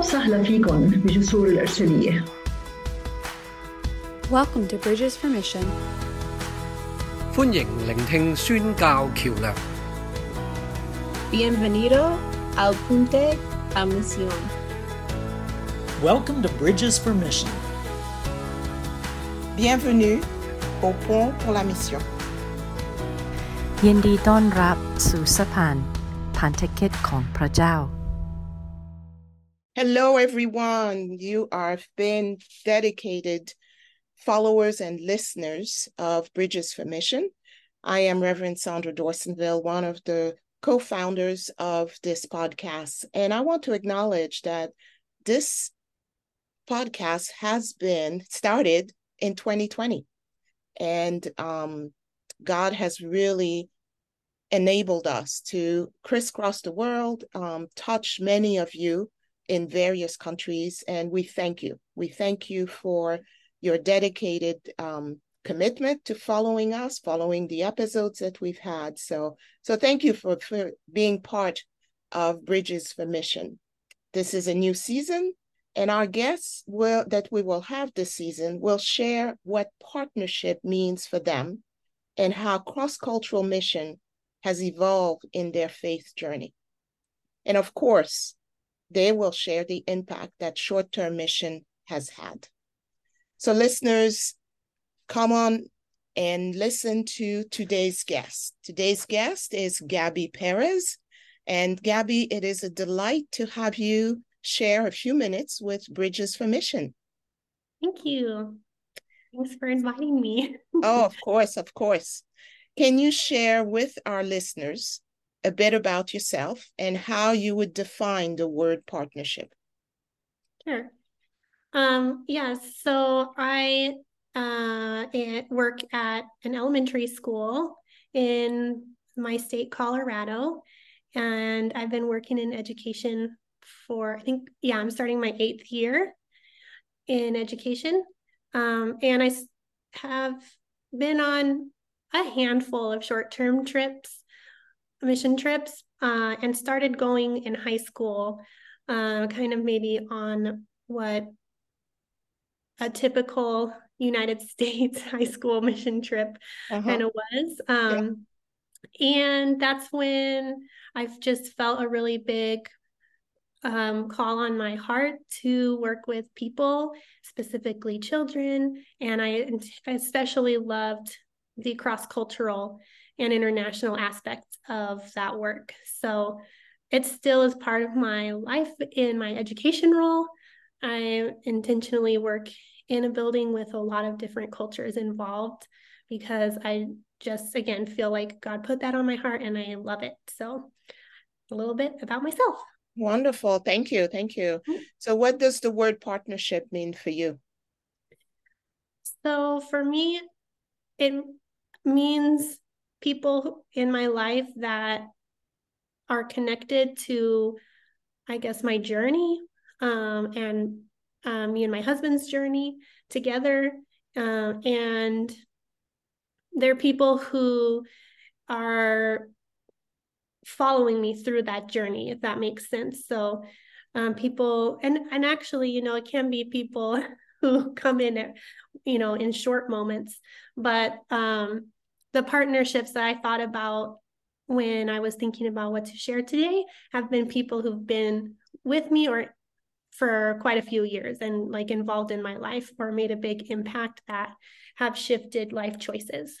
وسهلا فيكم بجسور الإرسالية. Welcome to Bridges for Mission. 欢迎聆听宣教桥梁。 Bienvenido al Puente a Misión. Welcome to Bridges for Mission. Bienvenue au Pont pour la Mission. ยินดีต้อนรับสู่สะพานพันธกิจของพระเจ้า Hello, everyone. You are been dedicated followers and listeners of Bridges for Mission. I am Reverend Sandra Dorsonville, one of the co-founders of this podcast. And I want to acknowledge that this podcast has been started in 2020. And um, God has really enabled us to crisscross the world, um, touch many of you in various countries, and we thank you. We thank you for your dedicated um, commitment to following us, following the episodes that we've had. So, so thank you for, for being part of Bridges for Mission. This is a new season, and our guests will that we will have this season will share what partnership means for them and how cross-cultural mission has evolved in their faith journey. And of course, they will share the impact that short-term mission has had. So listeners, come on and listen to today's guest. Today's guest is Gabi Perez. And Gabi, it is a delight to have you share a few minutes with Bridges for Mission. Thank you. Thanks for inviting me. oh, of course, of course. Can you share with our listeners a bit about yourself and how you would define the word partnership? Sure. Um, yeah, so I uh, work at an elementary school in my state, Colorado, and I've been working in education for, I think, yeah, I'm starting my eighth year in education. Um, and I have been on a handful of short term trips, mission trips, uh, and started going in high school, uh, kind of maybe on what a typical United States high school mission trip uh-huh. kind of was. Um, yeah. And that's when I've just felt a really big um, call on my heart to work with people, specifically children. And I especially loved the cross cultural and international aspects of that work. So it still is part of my life in my education role. I intentionally work in a building with a lot of different cultures involved because I just, again, feel like God put that on my heart and I love it. So a little bit about myself. Wonderful. Thank you. Thank you. Mm-hmm. So, what does the word partnership mean for you? So, for me, it means people in my life that are connected to, I guess, my journey um, and um, me and my husband's journey together. Uh, and they're people who are following me through that journey, if that makes sense. So, um, people, and and actually, you know, it can be people who come in at, you know, in short moments, but um, the partnerships that I thought about when I was thinking about what to share today have been people who've been with me or for quite a few years and like involved in my life or made a big impact that have shifted life choices.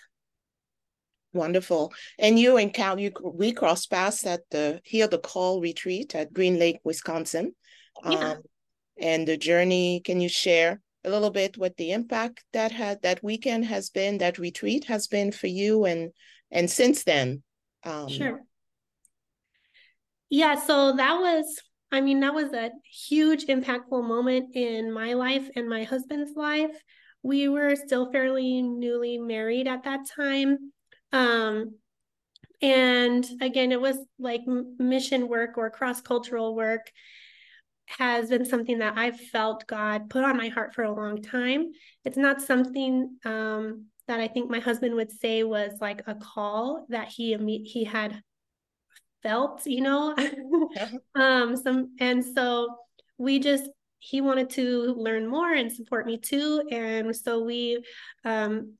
Wonderful. And you encounter you we crossed paths at the Hear the Call retreat at Green Lake, Wisconsin. Yeah. Um, and the journey, can you share a little bit what the impact that had that weekend has been, that retreat has been for you and and since then? Um, sure. Yeah, so that was I mean, that was a huge impactful moment in my life and my husband's life. We were still fairly newly married at that time. Um, and again, it was like mission work or cross cultural work has been something that I've felt God put on my heart for a long time. It's not something um, that I think my husband would say was like a call that he he had felt, you know. um, some and so we just he wanted to learn more and support me too. And so we, um,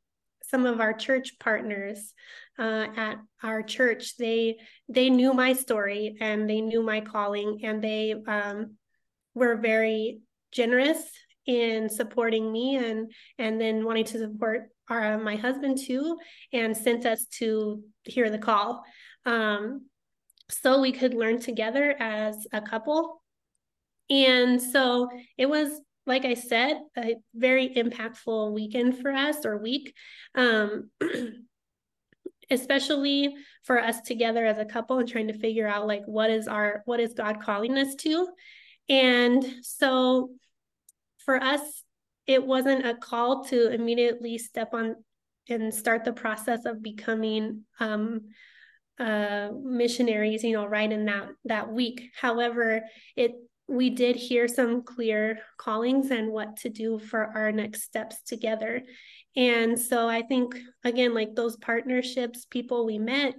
some of our church partners uh, at our church, they they knew my story and they knew my calling, and they um, were very generous in supporting me and and then wanting to support our my husband too, and sent us to hear the call. Um, so we could learn together as a couple and so it was, like I said, a very impactful weekend for us or week. Um, especially for us together as a couple and trying to figure out like what is our what is God calling us to. And so for us, it wasn't a call to immediately step on and start the process of becoming um, uh, missionaries, you know, right in that that week. However, it we did hear some clear callings and what to do for our next steps together. And so I think, again, like those partnerships, people we met,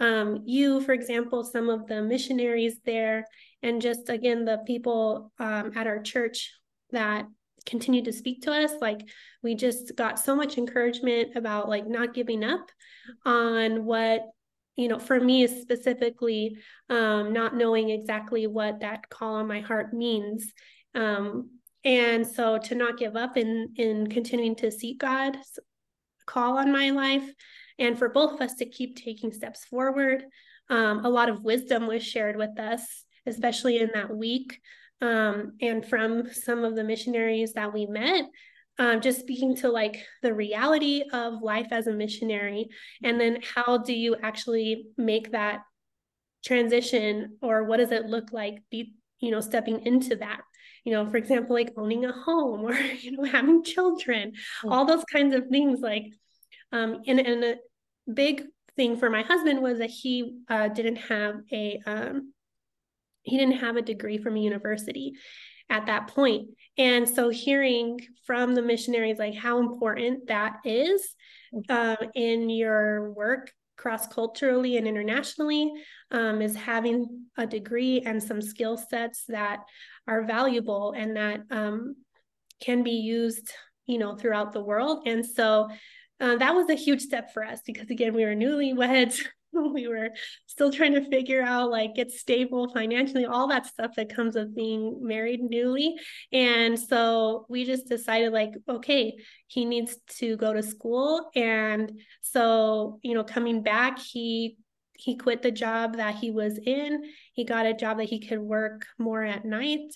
um, you, for example, some of the missionaries there, and just again, the people um, at our church that continue to speak to us like we just got so much encouragement about like not giving up on what you know, for me is specifically, um, not knowing exactly what that call on my heart means. Um, and so to not give up in in continuing to seek God's call on my life, and for both of us to keep taking steps forward. Um, a lot of wisdom was shared with us, especially in that week, um, and from some of the missionaries that we met um, just speaking to like the reality of life as a missionary and then how do you actually make that transition or what does it look like be you know stepping into that you know for example like owning a home or you know having children mm-hmm. all those kinds of things like um and, and a big thing for my husband was that he uh, didn't have a um he didn't have a degree from a university at that point. And so hearing from the missionaries like how important that is uh, in your work cross culturally and internationally um, is having a degree and some skill sets that are valuable and that um, can be used you know throughout the world. And so uh, that was a huge step for us because again we were newlyweds we were still trying to figure out like get stable financially all that stuff that comes with being married newly. And so we just decided like okay he needs to go to school. And so you know coming back he he quit the job that he was in. He got a job that he could work more at night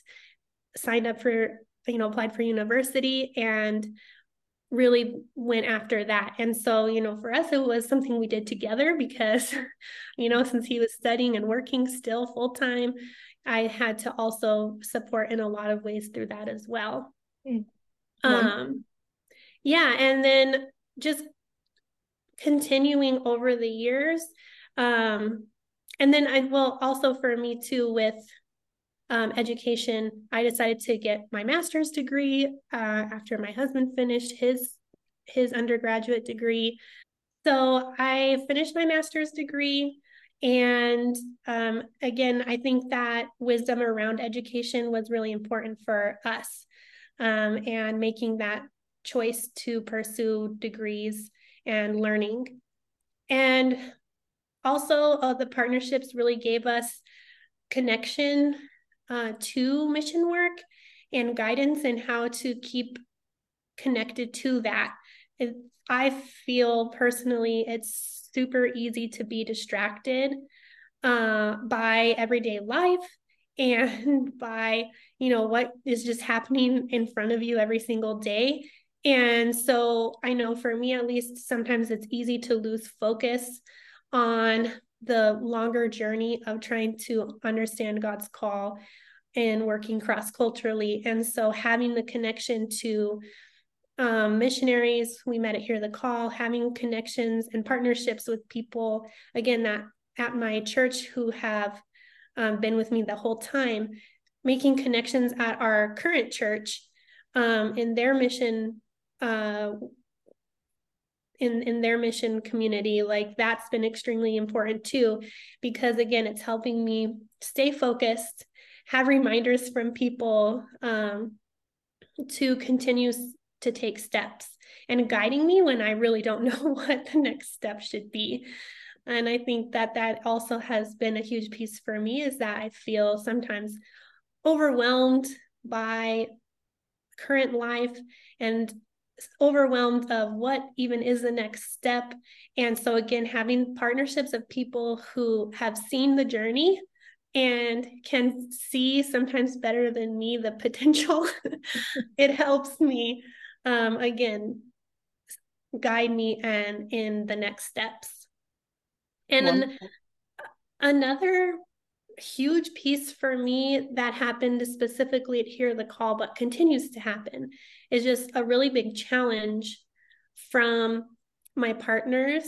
signed up for you know applied for university. And really went after that. And so, you know, for us, it was something we did together because, you know, since he was studying and working still full time, I had to also support in a lot of ways through that as well. Mm-hmm. Um, yeah. And then just continuing over the years. Um, and then I will also for me too with um, education, I decided to get my master's degree uh, after my husband finished his his undergraduate degree. So I finished my master's degree. And um, again, I think that wisdom around education was really important for us um, and making that choice to pursue degrees and learning. And also, uh, the partnerships really gave us connection uh, to mission work and guidance and how to keep connected to that. It, I feel personally it's super easy to be distracted uh, by everyday life and by you know what is just happening in front of you every single day and so i know for me at least sometimes it's easy to lose focus on the longer journey of trying to understand God's call and working cross culturally. And so having the connection to um, missionaries, we met at Hear the Call, having connections and partnerships with people, again, that at my church who have um, been with me the whole time, making connections at our current church um, in their mission uh, in in their mission community like that's been extremely important too because again it's helping me stay focused have reminders from people um, to continue to take steps and guiding me when I really don't know what the next step should be. And I think that that also has been a huge piece for me is that I feel sometimes overwhelmed by current life and overwhelmed of what even is the next step. And so, again, having partnerships of people who have seen the journey and can see sometimes better than me the potential, it helps me, um, again, guide me and in the next steps. And then another huge piece for me that happened specifically at Hear the Call, but continues to happen, is just a really big challenge from my partners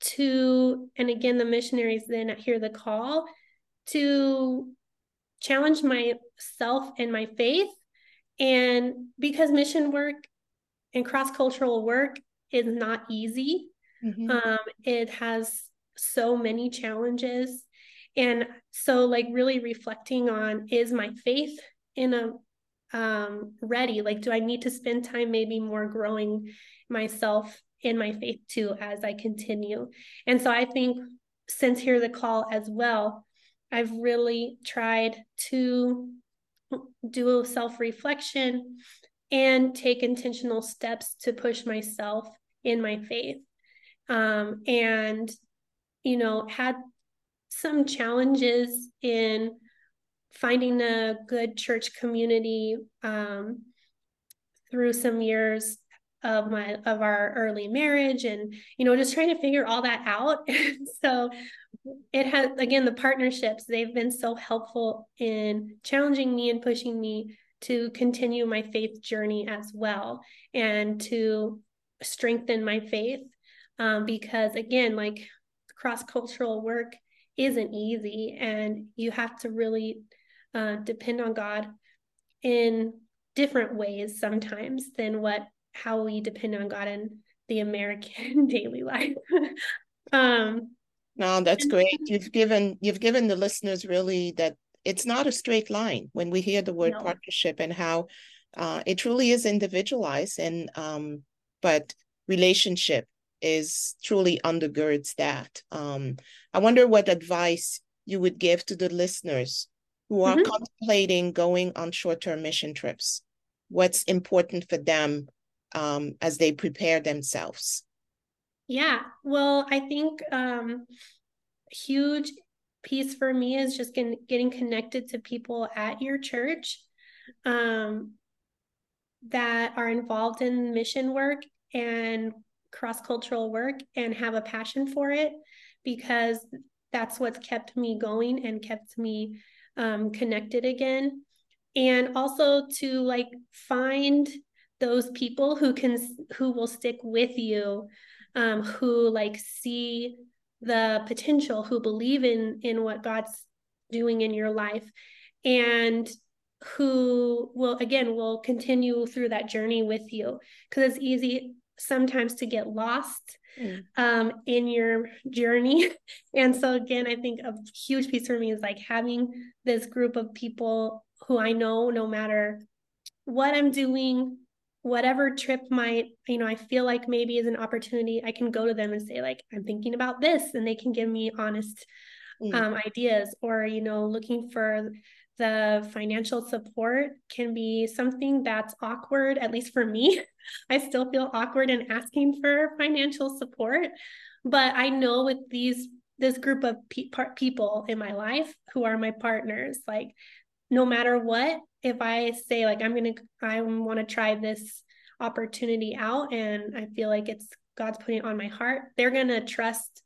to, and again, the missionaries then at Hear the Call to challenge myself and my faith. And because mission work and cross cultural work is not easy, mm-hmm. um, it has so many challenges and so like really reflecting on is my faith in a um ready? Like do i need to spend time maybe more growing myself in my faith too as i continue? And so i think since hear the call as well i've really tried to do a self reflection and take intentional steps to push myself in my faith. Um, and you know had some challenges in finding a good church community um, through some years of my of our early marriage and you know just trying to figure all that out. So it has again the partnerships they've been so helpful in challenging me and pushing me to continue my faith journey as well and to strengthen my faith um, because again like cross cultural work isn't easy and you have to really uh, depend on god in different ways sometimes than what how we depend on god in the american daily life um no that's great you've given you've given the listeners really that it's not a straight line when we hear the word no. partnership and how uh, it truly is individualized and um but relationship is truly undergirds that. Um, I wonder what advice you would give to the listeners who are mm-hmm. contemplating going on short-term mission trips. What's important for them um, as they prepare themselves? Yeah, well, I think um, huge piece for me is just getting, getting connected to people at your church um, that are involved in mission work and cross cultural work and have a passion for it because that's what's kept me going and kept me um, connected again. And also to like find those people who can who will stick with you um, who like see the potential who believe in in what god's doing in your life and who will again will continue through that journey with you because it's easy sometimes to get lost mm. um, in your journey. And so, again, I think a huge piece for me is like having this group of people who I know no matter what I'm doing, whatever trip might, you know, I feel like maybe is an opportunity, I can go to them and say, like, I'm thinking about this, and they can give me honest mm. um, ideas or, you know, looking for the financial support can be something that's awkward, at least for me. I still feel awkward in asking for financial support. But I know with these this group of pe- people in my life who are my partners, like no matter what, if I say like I'm gonna I want to try this opportunity out and I feel like it's God's putting it on my heart, they're gonna trust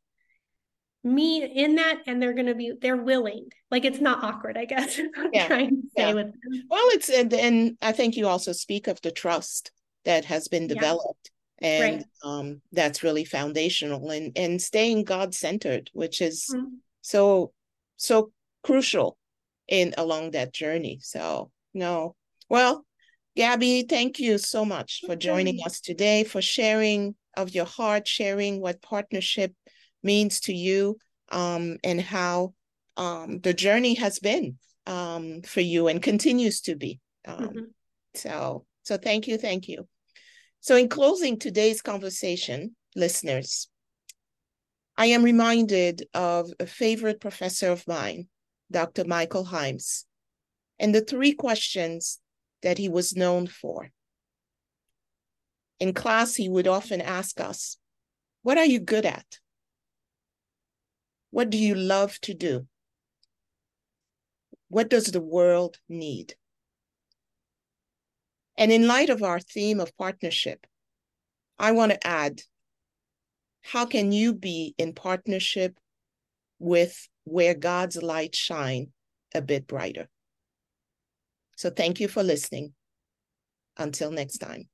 me in that and they're going to be they're willing like it's not awkward i guess yeah. trying to say yeah. with them. well it's and, and i think you also speak of the trust that has been developed yeah. and right. um that's really foundational and and staying god centered which is mm-hmm. so so crucial in along that journey so no well gabi thank you so much for joining us today for sharing of your heart sharing what partnership means to you um, and how um, the journey has been um, for you and continues to be. Um, Mm-hmm. So, so thank you, thank you. So, in closing today's conversation, listeners, I am reminded of a favorite professor of mine, Dr. Michael Himes, and the three questions that he was known for. In class, he would often ask us, What are you good at? What do you love to do? What does the world need? And in light of our theme of partnership, I want to add how can you be in partnership with where God's light shine a bit brighter? So thank you for listening. Until next time.